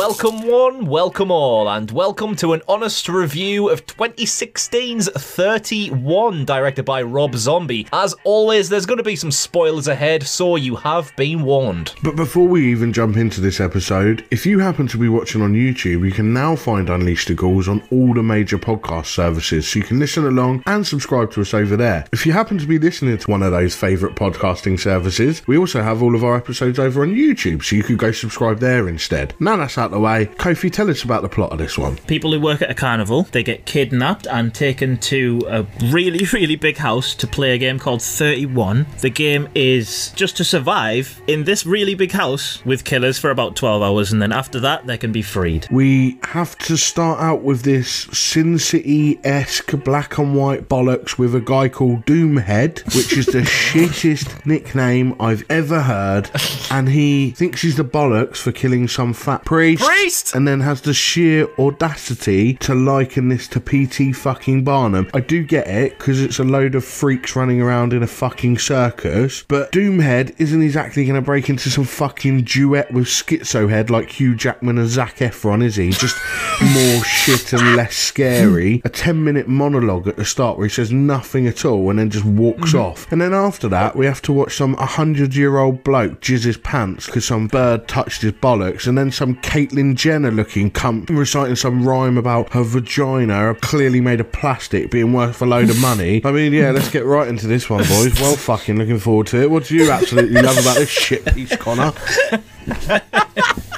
Welcome one, welcome all, and welcome to an honest review of 2016's 31, directed by Rob Zombie. As always, there's going to be some spoilers ahead, so you have been warned. But before we even jump into this episode, if you happen to be watching on YouTube, you can now find Unleash the Ghouls on all the major podcast services, so you can listen along and subscribe to us over there. If you happen to be listening to one of those favourite podcasting services, we also have all of our episodes over on YouTube, so you could go subscribe there instead. Now that's out the way, Kofi, tell us about the plot of this one. People who work at a carnival, they get kidnapped and taken to a really, really big house to play a game called 31. The game is just to survive in this really big house with killers for about 12 hours, and then after that, they can be freed. We have to start out with this Sin City esque black and white bollocks with a guy called Doomhead, which is the shittest nickname I've ever heard. And he thinks he's the bollocks for killing some fat priest. Priest! And then has the sheer audacity to liken this to P.T. fucking Barnum. I do get it, because it's a load of freaks running around in a fucking circus. But Doomhead isn't exactly going to break into some fucking duet with Schizohead like Hugh Jackman and Zac Efron, is he? Just more shit and less scary. A 10 minute monologue at the start where he says nothing at all and then just walks mm-hmm. off. And then after that, we have to watch some 100 year old bloke jizz his pants because some bird touched his bollocks. And then some Caitlyn Jenner looking cunt reciting some rhyme about her vagina, clearly made of plastic, being worth a load of money. I mean, yeah, let's get right into this one, boys. Well, fucking looking forward to it. What do you absolutely love about this shit piece, Connor?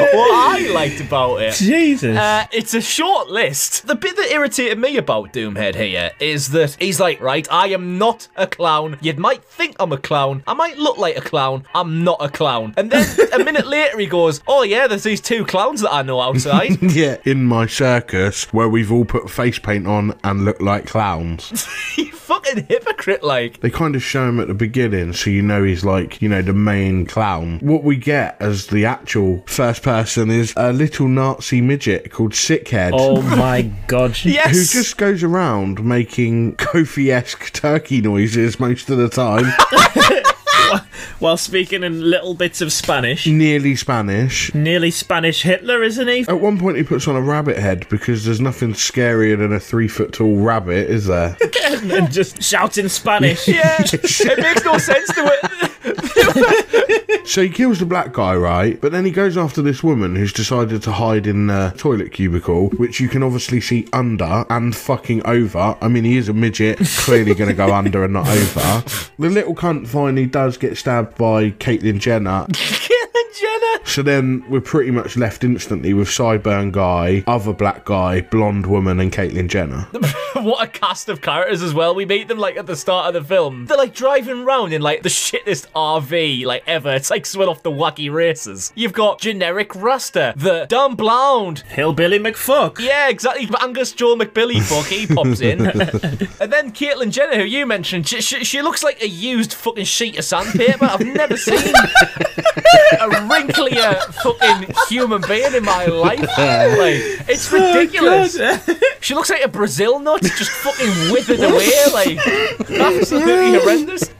What? what I liked about it Jesus. Uh, it's a short list. The bit that irritated me about Doomhead here is that he's like, right, I am not a clown. You might think I'm a clown. I might look like a clown. I'm not a clown. And then a minute later he goes, oh yeah, there's these two clowns that I know outside. yeah, in my circus where we've all put face paint on and look like clowns. you fucking hypocrite, like. they kind of show him at the beginning so you know he's like, you know, the main clown. What we get as the actual first person is a little Nazi midget called Sickhead. oh my god. Yes. Who just goes around making Kofi esque turkey noises most of the time, While speaking in little bits of Spanish. nearly Spanish. Nearly Spanish Hitler, isn't he? At one point, he puts on a rabbit head because there's nothing scarier than a three foot tall rabbit, is there? and just shouting Spanish. Yeah, it makes no sense to it. So he kills the black guy, right? But then he goes after this woman who's decided to hide in the toilet cubicle, which you can obviously see under and fucking over. I mean, he is a midget, clearly going to go under and not over. The little cunt finally does get stabbed by Caitlyn Jenner. Caitlyn Jenner. So then we're pretty much left instantly with Sideburn guy, other black guy, blonde woman, and Caitlyn Jenner. what a cast of characters as well. We meet them like at the start of the film. They're like driving around in like the shittest RV like ever. It's like one off the wacky races. You've got generic Rasta, the dumb blonde. Hillbilly McFuck. Yeah, exactly. Angus Joel McBilly fuck, he pops in. and then Caitlyn Jenner, who you mentioned, she, she, she looks like a used fucking sheet of sandpaper. I've never seen a wrinklier fucking human being in my life. Like, it's ridiculous. Oh, she looks like a Brazil nut, just fucking withered away, like absolutely horrendous.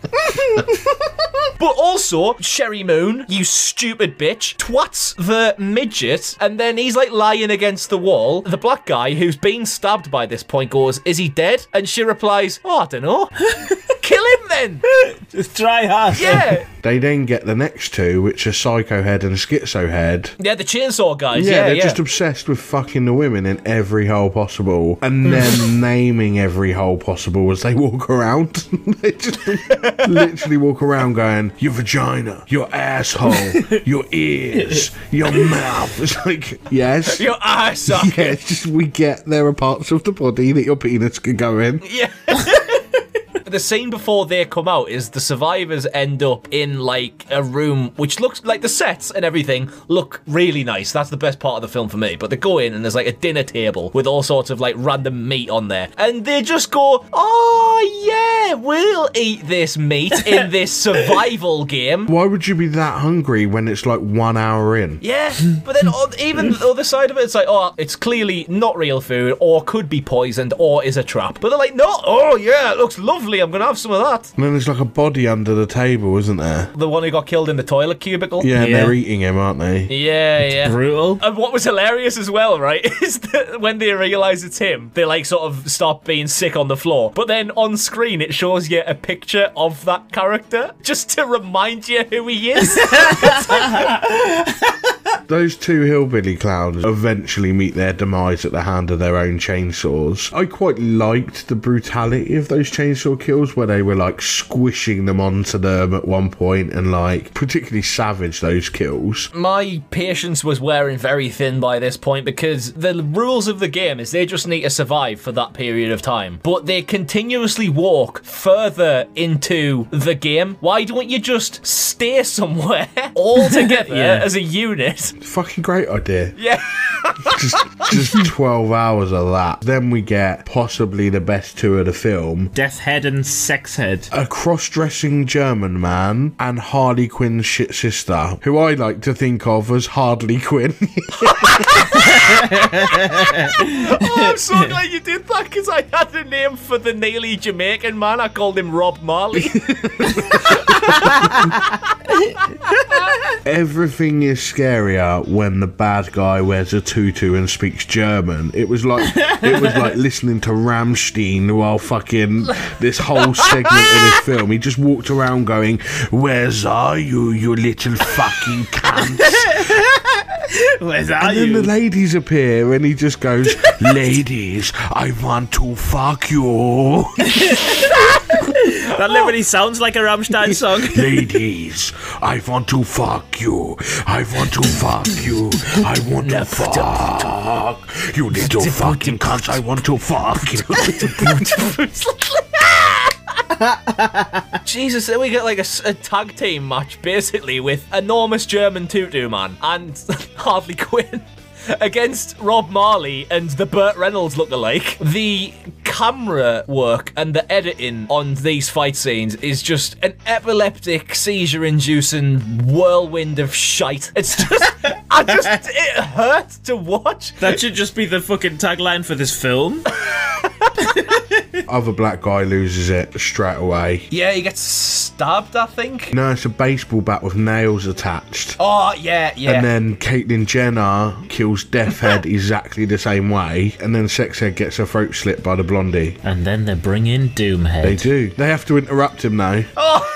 but also, Sheri Moon, you stupid bitch, twats the midget, and then he's like lying against the wall. The black guy who's been stabbed by this point goes, Is he dead? And she replies, Oh, I don't know. Kill him then. Just try hard. Yeah. They then get the next two, which are Psycho Head and Schizo Head. Yeah, the chainsaw guys. Yeah, Yeah, they're yeah. just obsessed with fucking the women in every hole possible and then naming every hole possible as they walk around. they just literally walk around going, Your vagina, your asshole, your ears, your mouth. It's like, yes. Your. Yeah, it's just we get there are parts of the body that your penis can go in. Yeah. The scene before they come out is the survivors end up in like a room which looks like the sets and everything look really nice. That's the best part of the film for me. But they go in and there's like a dinner table with all sorts of like random meat on there. And they just go, oh yeah, we'll eat this meat in this survival game. Why would you be that hungry when it's like one hour in? Yeah, but then even the other side of it, it's like, oh, it's clearly not real food, or could be poisoned, or is a trap. But they're like, no, oh yeah, it looks lovely I'm gonna have some of that. And then there's like a body under the table, isn't there? The one who got killed in the toilet cubicle. Yeah, and Yeah. they're eating him, aren't they? Yeah, yeah. Brutal. And what was hilarious as well, right, is that when they realise it's him, they like sort of stop being sick on the floor. But then on screen, it shows you a picture of that character just to remind you who he is. Those two hillbilly clowns eventually meet their demise at the hand of their own chainsaws. I quite liked the brutality of those chainsaw kills where they were like squishing them onto them at one point and like particularly savage those kills. My patience was wearing very thin by this point because the rules of the game is they just need to survive for that period of time. But they continuously walk further into the game. Why don't you just stay somewhere all together Yeah. as a unit? Fucking great idea. Yeah. Just just 12 hours of that. Then we get possibly the best two of the film. Death Head and Sex Head. A cross-dressing German man and Harley Quinn's shit sister, who I like to think of as Hardly Quinn. Oh, I'm so glad you did that because I had a name for the nearly Jamaican man. I called him Rob Marley. Everything is scarier when the bad guy wears a tutu and speaks German. It was like it was like listening to Rammstein while fucking this whole segment of this film. He just walked around going, "Where's are you, you little fucking cunt?" Where's And then the ladies appear, and he just goes, "Ladies, I want to fuck you." That literally oh. sounds like a Rammstein song. Ladies, I want to fuck you. I want to fuck you. I want to fuck you, You little fucking cunt. I want to fuck you. Jesus, then we get like a tag team match basically with enormous German tutu man and Harley Quinn against Rob Marley and the Burt Reynolds look-alike. The camera work and the editing on these fight scenes is just an epileptic, seizure-inducing whirlwind of shite. It's just, I just, it hurts to watch. That should just be the fucking tagline for this film. Other black guy loses it straight away. Yeah, he gets stabbed, I think. No, it's a baseball bat with nails attached. Oh, yeah, yeah. And then Caitlyn Jenner kills Death Head exactly the same way. And then Sexhead gets her throat slit by the blondie. And then they bring in Doomhead. They do. They have to interrupt him now. oh.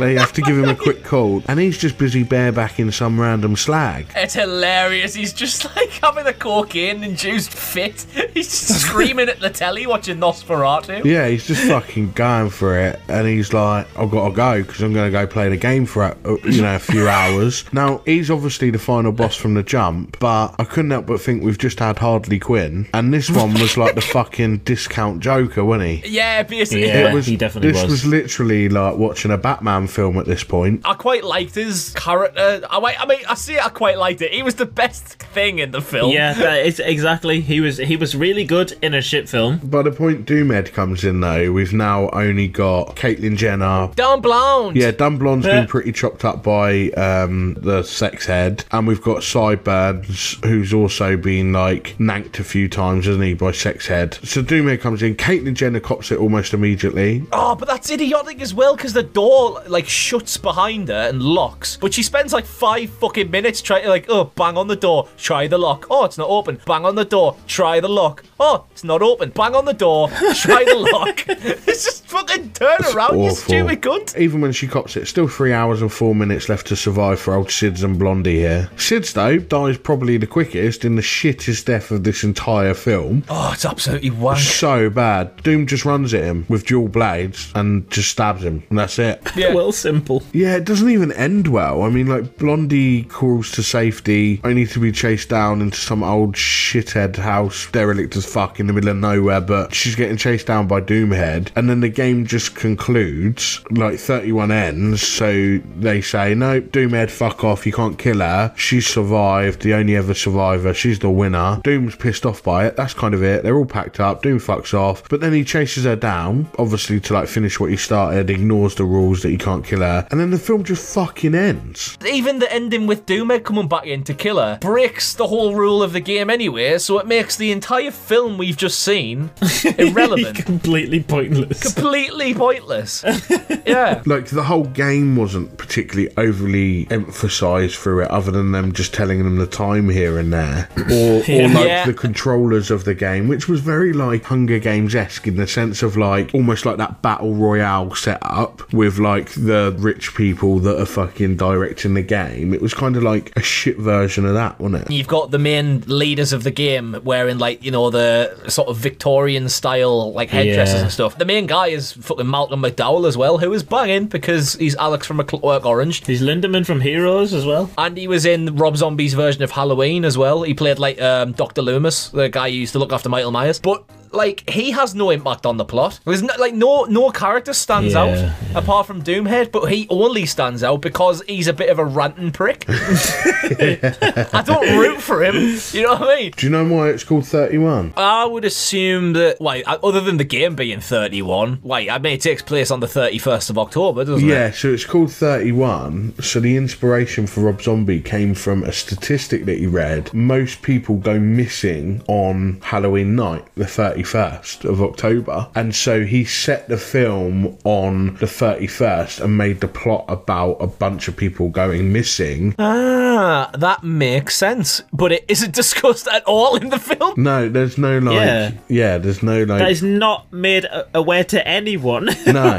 They have to give him a quick call. And he's just busy barebacking some random slag. It's hilarious. He's just like having a cocaine induced fit. He's just screaming at the telly watching Nosferatu. Yeah, he's just fucking going for it, and he's like, "I've got to go because I'm going to go play the game for uh, you know a few hours." Now he's obviously the final boss from the jump, but I couldn't help but think we've just had Hardly Quinn, and this one was like the fucking discount Joker, wasn't he? Yeah, basically. Yeah. It was, he definitely this was. was literally like watching a Batman film at this point. I quite liked his character. I, I mean, I see. it. I quite liked it. He was the best thing in the film. Yeah, that is exactly. He was he was really good in a shit film. By the point Doomhead comes in, though, we've now only got Caitlyn Jenner, Down blonde. Yeah, Dan Blonde's Yeah. been pretty chopped up by um, the sex head, and we've got Sideburns, who's also been like nanked a few times, hasn't he, by sex head. So Doomhead comes in. Caitlyn Jenner cops it almost immediately. Oh, but that's idiotic as well because the door like shuts behind her and locks. But she spends like five fucking minutes trying to like, oh, bang on the door, try the lock. Oh, it's not open. Bang on the door, try the lock. Oh, it's not open. Bang on the door, try the lock. it's just fucking turn around, you stupid cunt. Even when she cops it, still three hours and four minutes left to survive for old Sids and Blondie here. Sids, though, dies probably the quickest in the shittest death of this entire film. Oh, it's absolutely wank. So bad. Doom just runs at him with dual blades and just stabs him, and that's it. Yeah. Well, simple. Yeah, it doesn't even end well. I mean, like, Blondie crawls to safety, only to be chased down into some old shithead house, derelict as fuck in the middle of nowhere, but she's getting chased down by Doomhead. And then the game just concludes, like, 31 ends, so they say, no, Doomhead, fuck off, you can't kill her. She survived, the only ever survivor, she's the winner. Doom's pissed off by it, that's kind of it. They're all packed up, Doom fucks off, but then he chases her down, obviously to, like, finish what he started, ignores the rules that he can't kill her. And then the film just fucking ends. Even the ending with Doomhead coming back in to kill her breaks the whole rule of the game anyway, so it makes the entire film we've just seen irrelevant. Completely pointless. Completely pointless. yeah. Like the whole game wasn't particularly overly emphasized through it, other than them just telling them the time here and there, or, or like Yeah. the controllers of the game, which was very like Hunger Games esque in the sense of like almost like that battle royale setup with like the rich people that are fucking directing the game. It was kind of like a shit version of that, wasn't it? You've got the main leaders of the game wearing like, you know, the sort of Victorian style like headdresses Yeah. and stuff. The main guy is fucking Malcolm McDowell as well, who is banging because he's Alex from A Clockwork Orange. He's Linderman from Heroes as well. And he was in Rob Zombie's version of Halloween as well. He played like um, Dr. Loomis, the guy who used to look after Michael Myers. But like he has no impact on the plot. There's no, like no no character stands Yeah, out apart from Doomhead, but he only stands out because he's a bit of a ranting prick. I don't root for him. You know what I mean? Do you know why it's called 31? I would assume that, wait, uh, other than the game being 31, wait, I mean, it takes place on the 31st of October, doesn't it? Yeah, so it's called 31. So the inspiration for Rob Zombie came from a statistic that he read. Most people go missing on Halloween night, the 31st of October. And so he set the film on the 31st and made the plot about a bunch of people going missing. Ah, that makes sense. But it isn't discussed at all in the film. No, there's no like. Yeah. Yeah, there's no like. That is not made aware to anyone. no,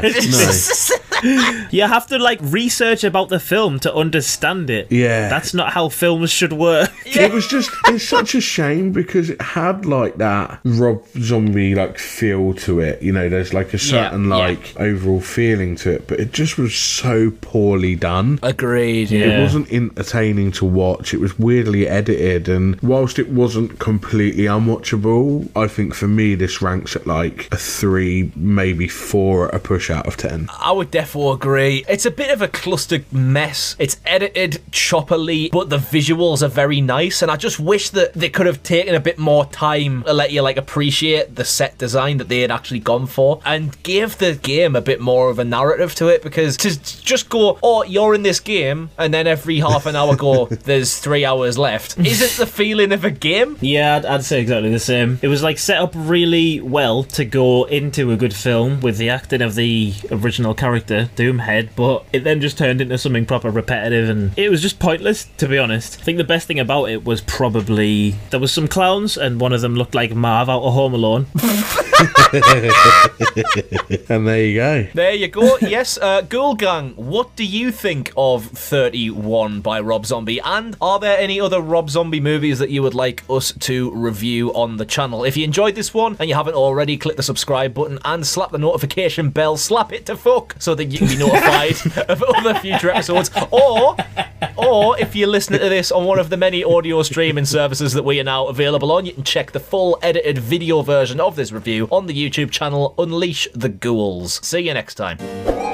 no. you have to like research about the film to understand it. Yeah. That's not how films should work. It was just it's such a shame because it had like that Rob Zombie like feel to it. You know, there's like a certain yeah. like overall feeling to it, but it just was so poorly done. Agreed. Yeah. It wasn't entertaining to watch. It was weirdly edited, and whilst it wasn't completely unwatchable, I think for me this ranks at like a three, maybe four at a push out of ten. I would defo agree. It's a bit of a clustered mess. It's edited choppily, but the visuals are very nice. And I just wish that they could have taken a bit more time to let you like appreciate the set design that they had actually gone for and give the game a bit more of a narrative to it. Because to just go, oh, you're in this game, and then every half an hour go, there's three hours left, isn't the feeling of a game. Yeah, I'd, I'd say exactly the same. It was like set up really well to go into a good film with the acting of the original character, Doomhead, but it then just turned into something proper repetitive and it was just pointless, to be honest. I think the best thing about it was probably there was some clowns and one of them looked like Marv out of Home Alone. And there you go. There you go. yes, uh, Ghoul Gang, what do you think of 31 by Rob Zombie? And are there any other Rob Zombie movies that you would like us to review on the channel? If you enjoyed this one and you haven't already, click the subscribe button and slap the notification bell, slap it to fuck, so that you can be notified of other future episodes. Or, or if you're listening to this on one of the many audio streaming services that we are now available on, you can check the full edited video version of this review on the YouTube channel Unleash the Ghouls. See you next time.